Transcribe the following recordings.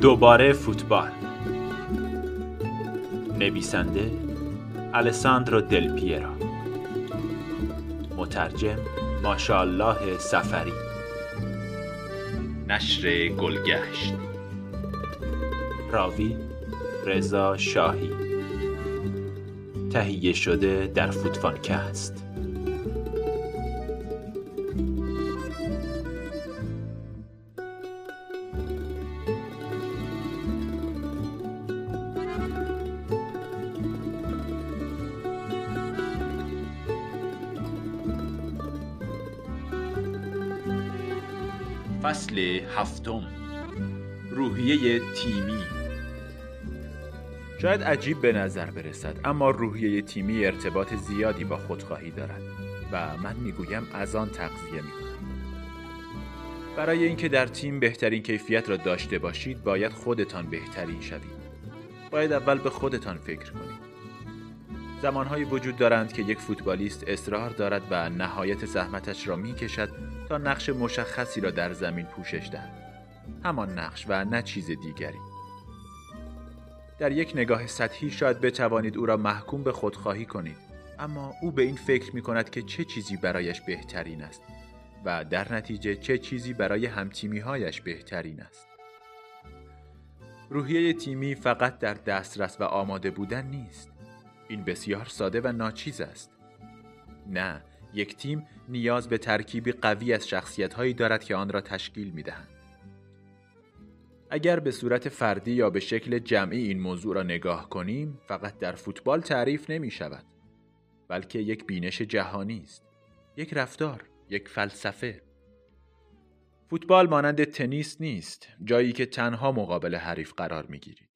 دوباره فوتبال. نویسنده الساندرو دل پیرا مترجم ماشاءالله سفری نشر گلگشت. راوی رضا شاهی. تهیه شده در فوتفانکست. فصل هفتم. روحیه تیمی. شاید عجیب به نظر برسد اما روحیه تیمی ارتباط زیادی با خودخواهی دارد و من می‌گویم از آن تغذیه می‌کنم. برای اینکه در تیم بهترین کیفیت را داشته باشید باید خودتان بهترین شوید. باید اول به خودتان فکر کنید. زمانهایی وجود دارند که یک فوتبالیست اصرار دارد و نهایت زحمتش را می‌کشد تا نقش مشخصی را در زمین پوشش دهد. همان نقش و نه چیز دیگری. در یک نگاه سطحی شاید بتوانید او را محکوم به خودخواهی کنید اما او به این فکر می کند که چه چیزی برایش بهترین است و در نتیجه چه چیزی برای همتیمیهایش بهترین است. روحیه تیمی فقط در دسترس و آماده بودن نیست. این بسیار ساده و ناچیز است. نه یک تیم نیاز به ترکیبی قوی از شخصیت هایی دارد که آن را تشکیل می دهند. اگر به صورت فردی یا به شکل جمعی این موضوع را نگاه کنیم فقط در فوتبال تعریف نمی شود بلکه یک بینش جهانی است یک رفتار یک فلسفه فوتبال مانند تنیس نیست جایی که تنها مقابل حریف قرار می گیرید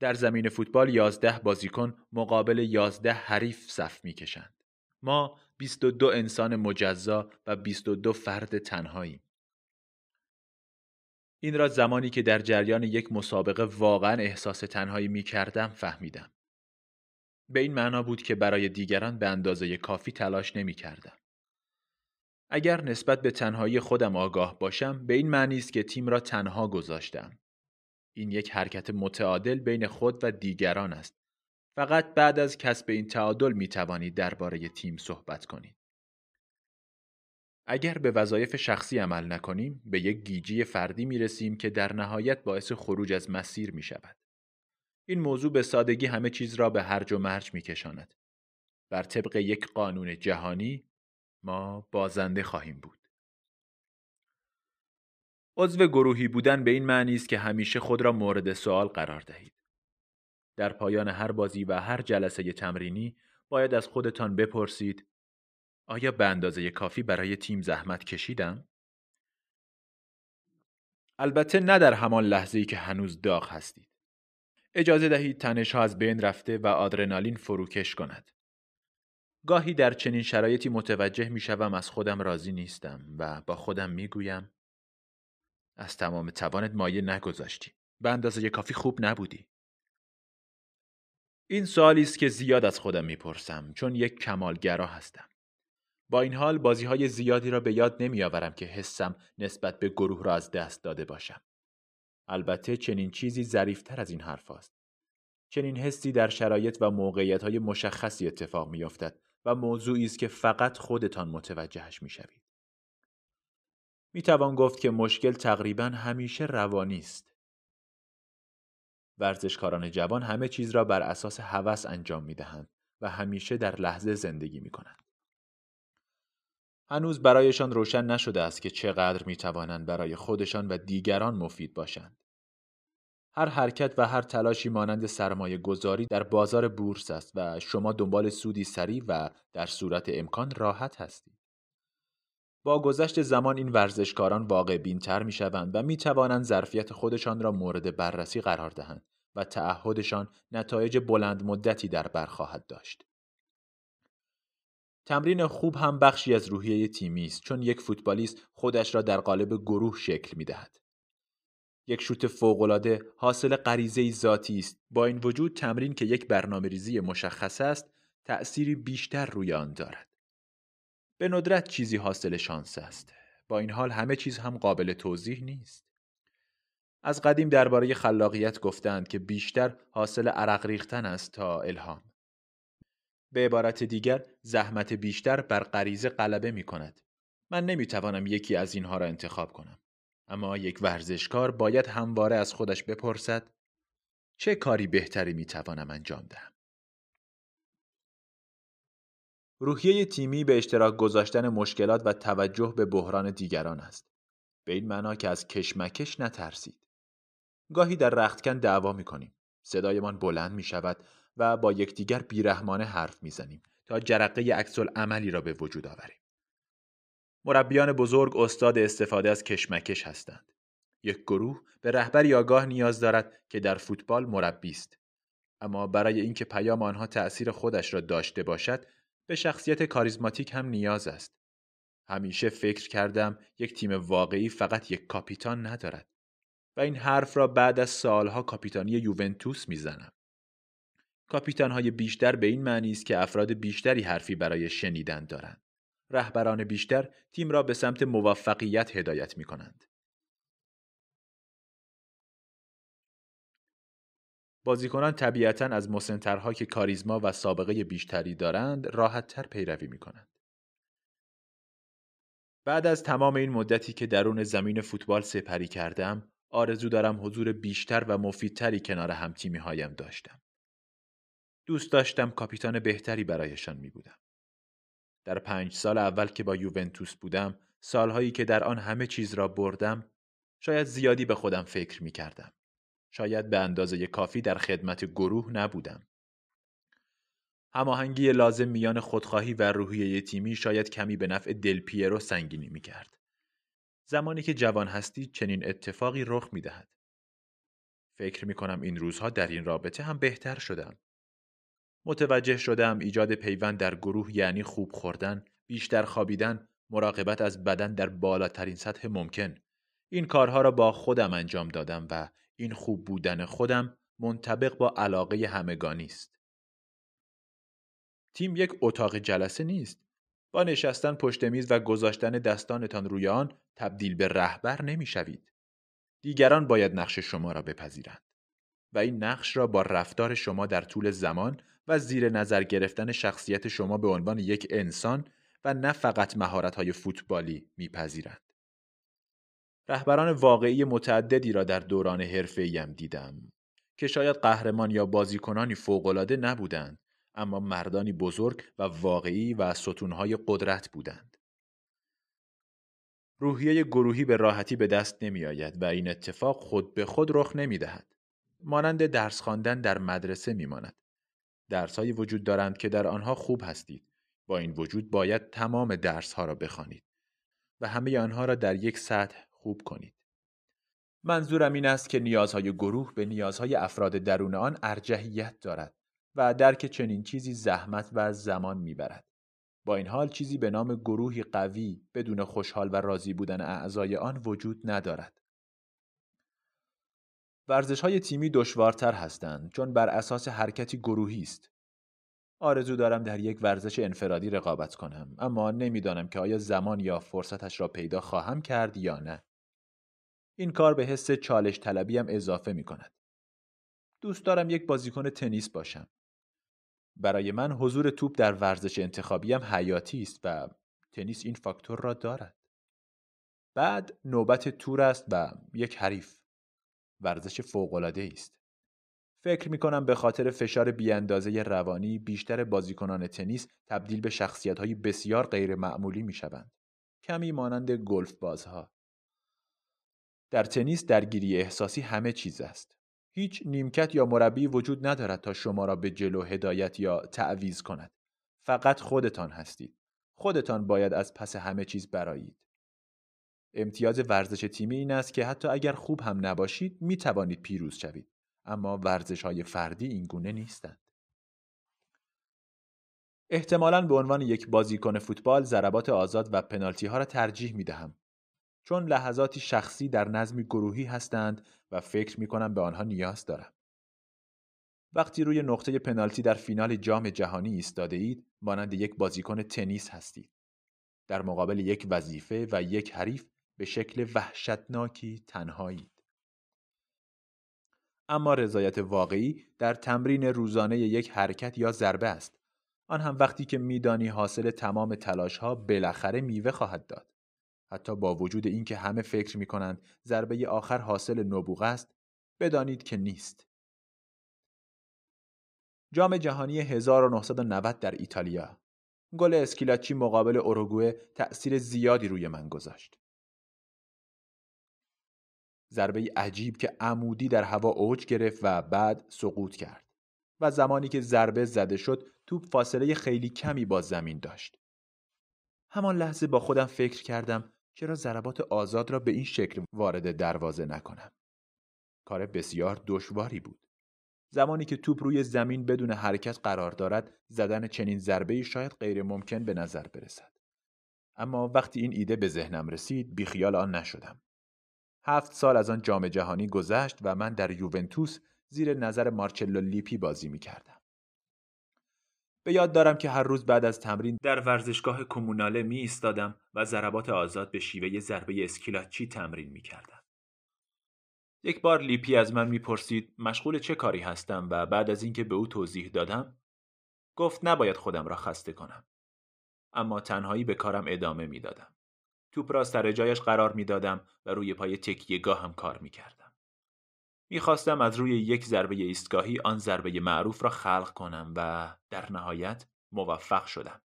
در زمین فوتبال 11 بازیکن مقابل 11 حریف صف می‌کشند. ما 22 انسان مجزا و 22 فرد تنهاییم. این را زمانی که در جریان یک مسابقه واقعا احساس تنهایی می کردم فهمیدم. به این معنا بود که برای دیگران به اندازه کافی تلاش نمی کردم. اگر نسبت به تنهایی خودم آگاه باشم به این معنی است که تیم را تنها گذاشتم. این یک حرکت متعادل بین خود و دیگران است. فقط بعد از کسب این تعادل می توانید درباره تیم صحبت کنید. اگر به وظایف شخصی عمل نکنیم به یک گیجی فردی می رسیم که در نهایت باعث خروج از مسیر می شود. این موضوع به سادگی همه چیز را به هرج و مرج می کشاند. بر طبق یک قانون جهانی ما بازنده خواهیم بود. عضو گروهی بودن به این معنی است که همیشه خود را مورد سوال قرار دهید. در پایان هر بازی و هر جلسه تمرینی باید از خودتان بپرسید آیا به اندازه کافی برای تیم زحمت کشیدم؟ البته نه در همان لحظه ای که هنوز داغ هستید. اجازه دهید تنش ها از بین رفته و آدرنالین فروکش کند. گاهی در چنین شرایطی متوجه می شوم از خودم راضی نیستم و با خودم می گویم از تمام توانت مایه نگذاشتی. به اندازه کافی خوب نبودی. این سوالی است که زیاد از خودم می‌پرسم چون یک کمالگرا هستم. با این حال بازی های زیادی را به یاد نمیآورم که حسم نسبت به گروه را از دست داده باشم. البته چنین چیزی ظریفتر از این حرف است. چنین حسی در شرایط و موقعیت های مشخصی اتفاق میافتد و موضوعی است که فقط خودتان متوجهش می‌شوید. می توان گفت که مشکل تقریبا همیشه روانی است. ورزشکاران جوان همه چیز را بر اساس هوس انجام می دهند و همیشه در لحظه زندگی می کنند. هنوز برایشان روشن نشده است که چقدر می توانند برای خودشان و دیگران مفید باشند. هر حرکت و هر تلاشی مانند سرمایه گذاری در بازار بورس است و شما دنبال سودی سریع و در صورت امکان راحت هستید. با گذشت زمان این ورزشکاران واقع بینتر می شوند و می توانند ظرفیت خودشان را مورد بررسی قرار دهند و تعهدشان نتایج بلند مدتی در بر خواهد داشت. تمرین خوب هم بخشی از روحیه تیمی است چون یک فوتبالیست خودش را در قالب گروه شکل می دهد. یک شوت فوقالعاده حاصل غریزه ذاتی است با این وجود تمرین که یک برنامه ریزی مشخص است تأثیری بیشتر روی آن دارد به ندرت چیزی حاصل شانس است. با این حال همه چیز هم قابل توضیح نیست. از قدیم درباره خلاقیت گفتند که بیشتر حاصل عرق ریختن است تا الهام. به عبارت دیگر زحمت بیشتر بر غریزه غلبه می کند. من نمی توانم یکی از اینها را انتخاب کنم. اما یک ورزشکار باید همواره از خودش بپرسد چه کاری بهتری می توانم انجام دهم؟ روحیه تیمی به اشتراک گذاشتن مشکلات و توجه به بحران دیگران است. به این معنا که از کشمکش نترسید. گاهی در رختکن دعوا می کنیم. صدایمان بلند می شود و با یکدیگر بیرحمانه حرف می زنیم تا جرقه عکس عملی را به وجود آوریم. مربیان بزرگ استاد استفاده از کشمکش هستند. یک گروه به رهبری آگاه نیاز دارد که در فوتبال مربی است. اما برای اینکه پیام آنها تأثیر خودش را داشته باشد به شخصیت کاریزماتیک هم نیاز است. همیشه فکر کردم یک تیم واقعی فقط یک کاپیتان ندارد و این حرف را بعد از سالها کاپیتانی یوونتوس می‌زنم. کاپیتان های بیشتر به این معنی است که افراد بیشتری حرفی برای شنیدن دارند. رهبران بیشتر تیم را به سمت موفقیت هدایت می کنند. بازیکنان طبیعتا از مسنترها که کاریزما و سابقه بیشتری دارند راحت تر پیروی می کنند. بعد از تمام این مدتی که درون زمین فوتبال سپری کردم آرزو دارم حضور بیشتر و مفیدتری کنار هم تیمی هایم داشتم. دوست داشتم کاپیتان بهتری برایشان می بودم. در پنج سال اول که با یوونتوس بودم سالهایی که در آن همه چیز را بردم شاید زیادی به خودم فکر می کردم. شاید به اندازه کافی در خدمت گروه نبودم. هماهنگی لازم میان خودخواهی و روحیه تیمی شاید کمی به نفع دل پیرو سنگینی می کرد. زمانی که جوان هستی چنین اتفاقی رخ می دهد. فکر می کنم این روزها در این رابطه هم بهتر شدم. متوجه شدم ایجاد پیوند در گروه یعنی خوب خوردن، بیشتر خوابیدن، مراقبت از بدن در بالاترین سطح ممکن. این کارها را با خودم انجام دادم و این خوب بودن خودم منطبق با علاقه همگانی است. تیم یک اتاق جلسه نیست. با نشستن پشت میز و گذاشتن دستانتان روی آن تبدیل به رهبر نمی‌شوید. دیگران باید نقش شما را بپذیرند و این نقش را با رفتار شما در طول زمان و زیر نظر گرفتن شخصیت شما به عنوان یک انسان و نه فقط مهارت‌های فوتبالی میپذیرند. رهبران واقعی متعددی را در دوران حرفه‌ایم دیدم که شاید قهرمان یا بازیکنانی فوق‌العاده نبودند اما مردانی بزرگ و واقعی و ستونهای قدرت بودند. روحیه گروهی به راحتی به دست نمی آید و این اتفاق خود به خود رخ نمی دهد. مانند درس خواندن در مدرسه می ماند. درسهایی وجود دارند که در آنها خوب هستید. با این وجود باید تمام درسها را بخوانید و همه آنها را در یک سطح خوب کنید. منظورم این است که نیازهای گروه به نیازهای افراد درون آن ارجحیت دارد و درک چنین چیزی زحمت و زمان می‌برد. با این حال چیزی به نام گروهی قوی بدون خوشحال و راضی بودن اعضای آن وجود ندارد. ورزش های تیمی دشوارتر هستند چون بر اساس حرکتی گروهی است. آرزو دارم در یک ورزش انفرادی رقابت کنم اما نمی‌دانم که آیا زمان یا فرصتش را پیدا خواهم کرد یا نه. این کار به حس چالش طلبی هم اضافه می کند. دوست دارم یک بازیکن تنیس باشم. برای من حضور توپ در ورزش انتخابی هم حیاتی است و تنیس این فاکتور را دارد. بعد نوبت تور است و یک حریف. ورزش فوق‌العاده است. فکر می کنم به خاطر فشار بیاندازه روانی بیشتر بازیکنان تنیس تبدیل به شخصیت های بسیار غیر معمولی می شوند. کمی مانند گلف بازها. در تنیس درگیری احساسی همه چیز است. هیچ نیمکت یا مربی وجود ندارد تا شما را به جلو هدایت یا تعویز کند. فقط خودتان هستید. خودتان باید از پس همه چیز برایید. امتیاز ورزش تیمی این است که حتی اگر خوب هم نباشید می توانید پیروز شوید. اما ورزش های فردی این گونه نیستند. احتمالا به عنوان یک بازیکن فوتبال ضربات آزاد و پنالتی ها را ترجیح می دهم. چون لحظاتی شخصی در نظمی گروهی هستند و فکر می کنم به آنها نیاز دارم. وقتی روی نقطه پنالتی در فینال جام جهانی ایستاده اید مانند یک بازیکن تنیس هستید. در مقابل یک وظیفه و یک حریف به شکل وحشتناکی تنهایید. اما رضایت واقعی در تمرین روزانه یک حرکت یا ضربه است. آن هم وقتی که میدانی حاصل تمام تلاش ها بالاخره میوه خواهد داد. حتی با وجود اینکه همه فکر می کنند ضربه آخر حاصل نبوغ است بدانید که نیست جام جهانی 1990 در ایتالیا گل اسکیلاچی مقابل اوروگوئه تأثیر زیادی روی من گذاشت. ضربه عجیب که عمودی در هوا اوج گرفت و بعد سقوط کرد و زمانی که ضربه زده شد توپ فاصله خیلی کمی با زمین داشت. همان لحظه با خودم فکر کردم چرا ضربات آزاد را به این شکل وارد دروازه نکنم. کار بسیار دشواری بود. زمانی که توپ روی زمین بدون حرکت قرار دارد زدن چنین ضربه شاید غیر ممکن به نظر برسد اما وقتی این ایده به ذهنم رسید بیخیال آن نشدم هفت سال از آن جام جهانی گذشت و من در یوونتوس زیر نظر مارچلو لیپی بازی می کردم. به یاد دارم که هر روز بعد از تمرین در ورزشگاه کموناله می ایستادم و ضربات آزاد به شیوه ضربه اسکیلاچی تمرین می کردم. یک بار لیپی از من می‌پرسید مشغول چه کاری هستم و بعد از اینکه به او توضیح دادم؟ گفت نباید خودم را خسته کنم. اما تنهایی به کارم ادامه می‌دادم. توپ را سر جایش قرار می‌دادم و روی پای تکیهگاه هم کار می‌کردم. می‌خواستم از روی یک ضربه ایستگاهی آن ضربه معروف را خلق کنم و در نهایت موفق شدم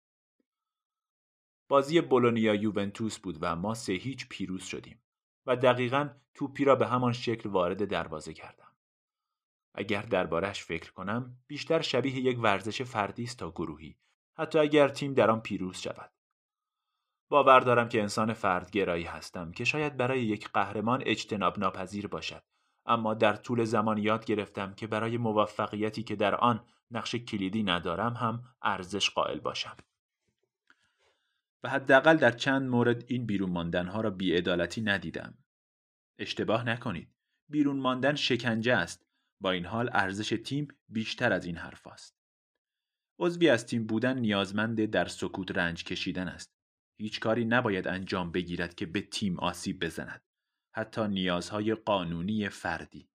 بازی بولونیا یوونتوس بود و ما سه هیچ پیروز شدیم و دقیقا توپی را به همان شکل وارد دروازه کردم. اگر دربارش فکر کنم بیشتر شبیه یک ورزش فردی است تا گروهی حتی اگر تیم در آن پیروز شود. باور دارم که انسان فردگرایی هستم که شاید برای یک قهرمان اجتناب ناپذیر باشد اما در طول زمان یاد گرفتم که برای موفقیتی که در آن نقش کلیدی ندارم هم ارزش قائل باشم. و حداقل در چند مورد این بیرون ماندن ها را بیعدالتی ندیدم. اشتباه نکنید. بیرون ماندن شکنجه است. با این حال ارزش تیم بیشتر از این حرف است. عضوی از تیم بودن نیازمند در سکوت رنج کشیدن است. هیچ کاری نباید انجام بگیرد که به تیم آسیب بزند. حتی نیازهای قانونی فردی.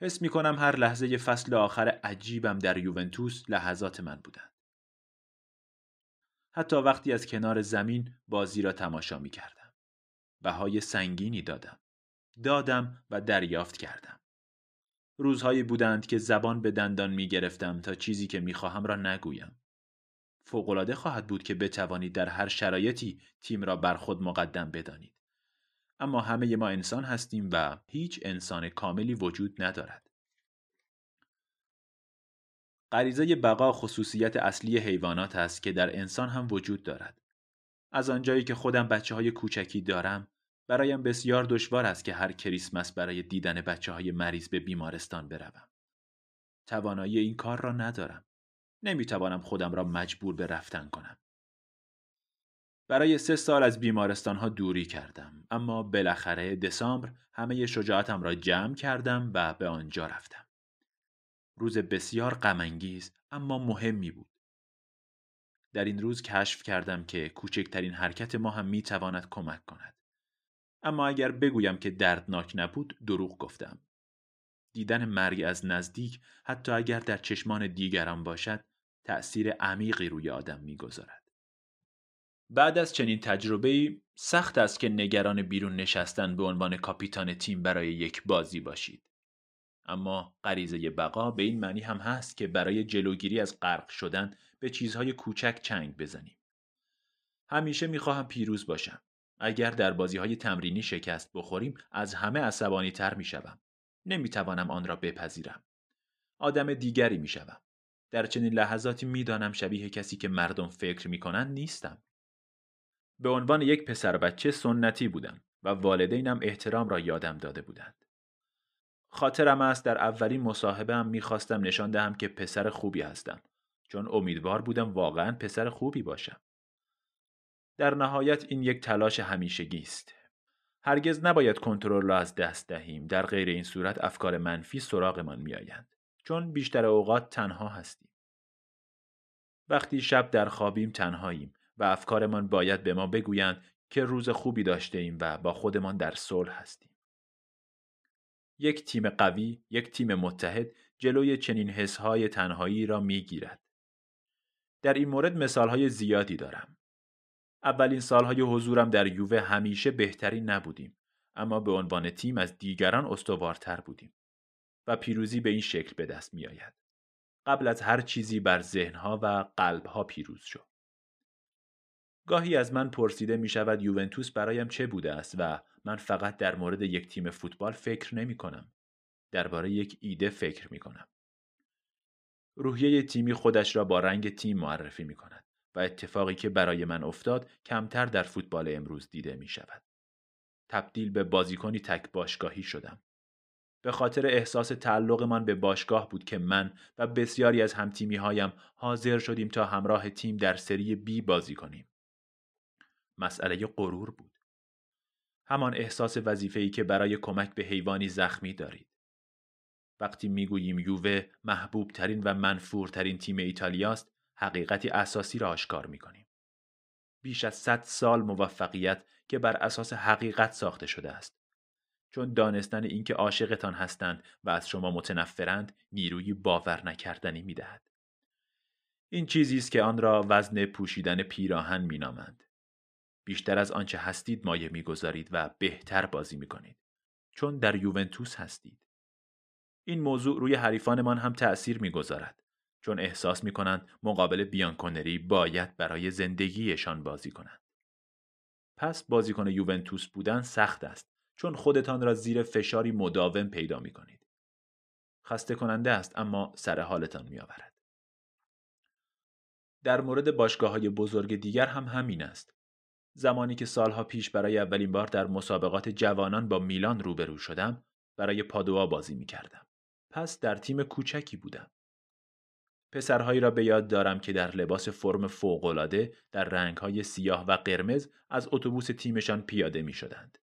حس می کنم هر لحظه فصل آخر عجیبم در یوونتوس لحظات من بودند. حتی وقتی از کنار زمین بازی را تماشا می کردم. بهای سنگینی دادم. دادم و دریافت کردم. روزهایی بودند که زبان به دندان می گرفتم تا چیزی که می خواهم را نگویم. فوقالعاده خواهد بود که بتوانید در هر شرایطی تیم را بر خود مقدم بدانید. اما همه ما انسان هستیم و هیچ انسان کاملی وجود ندارد. غریزه بقا خصوصیت اصلی حیوانات است که در انسان هم وجود دارد. از آنجایی که خودم بچه های کوچکی دارم، برایم بسیار دشوار است که هر کریسمس برای دیدن بچه های مریض به بیمارستان بروم. توانایی این کار را ندارم. نمی‌توانم خودم را مجبور به رفتن کنم. برای سه سال از بیمارستان ها دوری کردم اما بالاخره دسامبر همه شجاعتم را جمع کردم و به آنجا رفتم. روز بسیار غمانگیز اما مهمی بود. در این روز کشف کردم که کوچکترین حرکت ما هم می تواند کمک کند. اما اگر بگویم که دردناک نبود دروغ گفتم. دیدن مرگ از نزدیک حتی اگر در چشمان دیگران باشد تأثیر عمیقی روی آدم می‌گذارد. بعد از چنین تجربه سخت است که نگران بیرون نشستن به عنوان کاپیتان تیم برای یک بازی باشید. اما غریزه بقا به این معنی هم هست که برای جلوگیری از غرق شدن به چیزهای کوچک چنگ بزنیم. همیشه می‌خواهم پیروز باشم. اگر در بازی های تمرینی شکست بخوریم از همه عصبانی تر می شوم. نمی توانم آن را بپذیرم. آدم دیگری می شوم. در چنین لحظاتی می‌دانم شبیه کسی که مردم فکر می کنند نیستم. به عنوان یک پسر بچه سنتی بودم و والدینم احترام را یادم داده بودند. خاطرم است در اولین مصاحبه هم می‌خواستم نشان دهم که پسر خوبی هستم چون امیدوار بودم واقعا پسر خوبی باشم. در نهایت این یک تلاش همیشگی است. هرگز نباید کنترل را از دست دهیم در غیر این صورت افکار منفی سراغمان میآیند چون بیشتر اوقات تنها هستیم. وقتی شب در خوابیم تنهاییم و افکارمان باید به ما بگویند که روز خوبی داشته ایم و با خودمان در صلح هستیم. یک تیم قوی، یک تیم متحد جلوی چنین حسهای تنهایی را می‌گیرد. در این مورد مثالهای زیادی دارم. اولین سالهای حضورم در یووه همیشه بهترین نبودیم اما به عنوان تیم از دیگران استوارتر بودیم و پیروزی به این شکل به دست می آید. قبل از هر چیزی بر ذهنها و قلبها پیروز شد. گاهی از من پرسیده می شود یوونتوس برایم چه بوده است و من فقط در مورد یک تیم فوتبال فکر نمی کنم. درباره یک ایده فکر می کنم. روحیه تیمی خودش را با رنگ تیم معرفی می کند و اتفاقی که برای من افتاد کمتر در فوتبال امروز دیده می شود. تبدیل به بازیکنی تک باشگاهی شدم. به خاطر احساس تعلقمان به باشگاه بود که من و بسیاری از همتیمی هایم حاضر شدیم تا همراه تیم در سری بی بازی کنیم. مسئله غرور بود. همان احساس وظیفه‌ای که برای کمک به حیوانی زخمی دارید. وقتی می‌گوییم یووه محبوب ترین و منفورترین تیم ایتالیاست حقیقتی اساسی را آشکار می‌کنیم. بیش از 100 سال موفقیت که بر اساس حقیقت ساخته شده است. چون دانستن اینکه عاشقتان هستند و از شما متنفرند نیروی باور نکردنی می‌دهد. این چیزی است که آن را وزن پوشیدن پیراهن مینامند. بیشتر از آنچه هستید مایه می‌گذارید و بهتر بازی می‌کنید. چون در یوونتوس هستید. این موضوع روی حریفانمان هم تأثیر می‌گذارد. چون احساس می کنند مقابل بیانکونری باید برای زندگیشان بازی کنند. پس بازیکن یوونتوس بودن سخت است چون خودتان را زیر فشاری مداوم پیدا می کنید. خسته کننده است اما سر حالتان می آورد. در مورد باشگاه های بزرگ دیگر هم همین است. زمانی که سالها پیش برای اولین بار در مسابقات جوانان با میلان روبرو شدم برای پادوا بازی می کردم. پس در تیم کوچکی بودم. پسرهایی را به یاد دارم که در لباس فرم فوقالعاده در رنگهای سیاه و قرمز از اتوبوس تیمشان پیاده می شدند.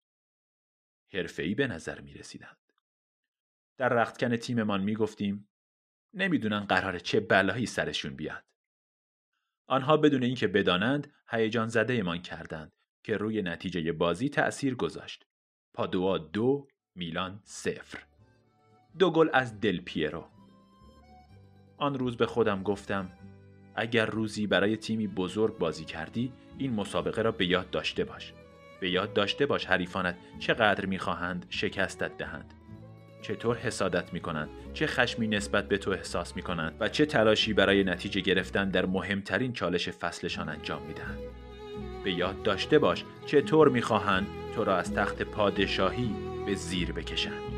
حرفه‌ای به نظر می رسیدند. در رختکن تیممان می گفتیم نمی‌دونن قرار چه بلایی سرشون بیاد. آنها بدون اینکه بدانند هیجان زده من کردند که روی نتیجه بازی تأثیر گذاشت. پادوا دو میلان صفر. دو گل از دل پیرو. آن روز به خودم گفتم اگر روزی برای تیمی بزرگ بازی کردی این مسابقه را به یاد داشته باش به یاد داشته باش حریفانت چقدر می‌خواهند شکستت دهند چطور حسادت می‌کنند چه خشمی نسبت به تو احساس می‌کنند و چه تلاشی برای نتیجه گرفتن در مهمترین چالش فصلشان انجام می‌دهند. به یاد داشته باش چطور می‌خواهند تو را از تخت پادشاهی به زیر بکشند.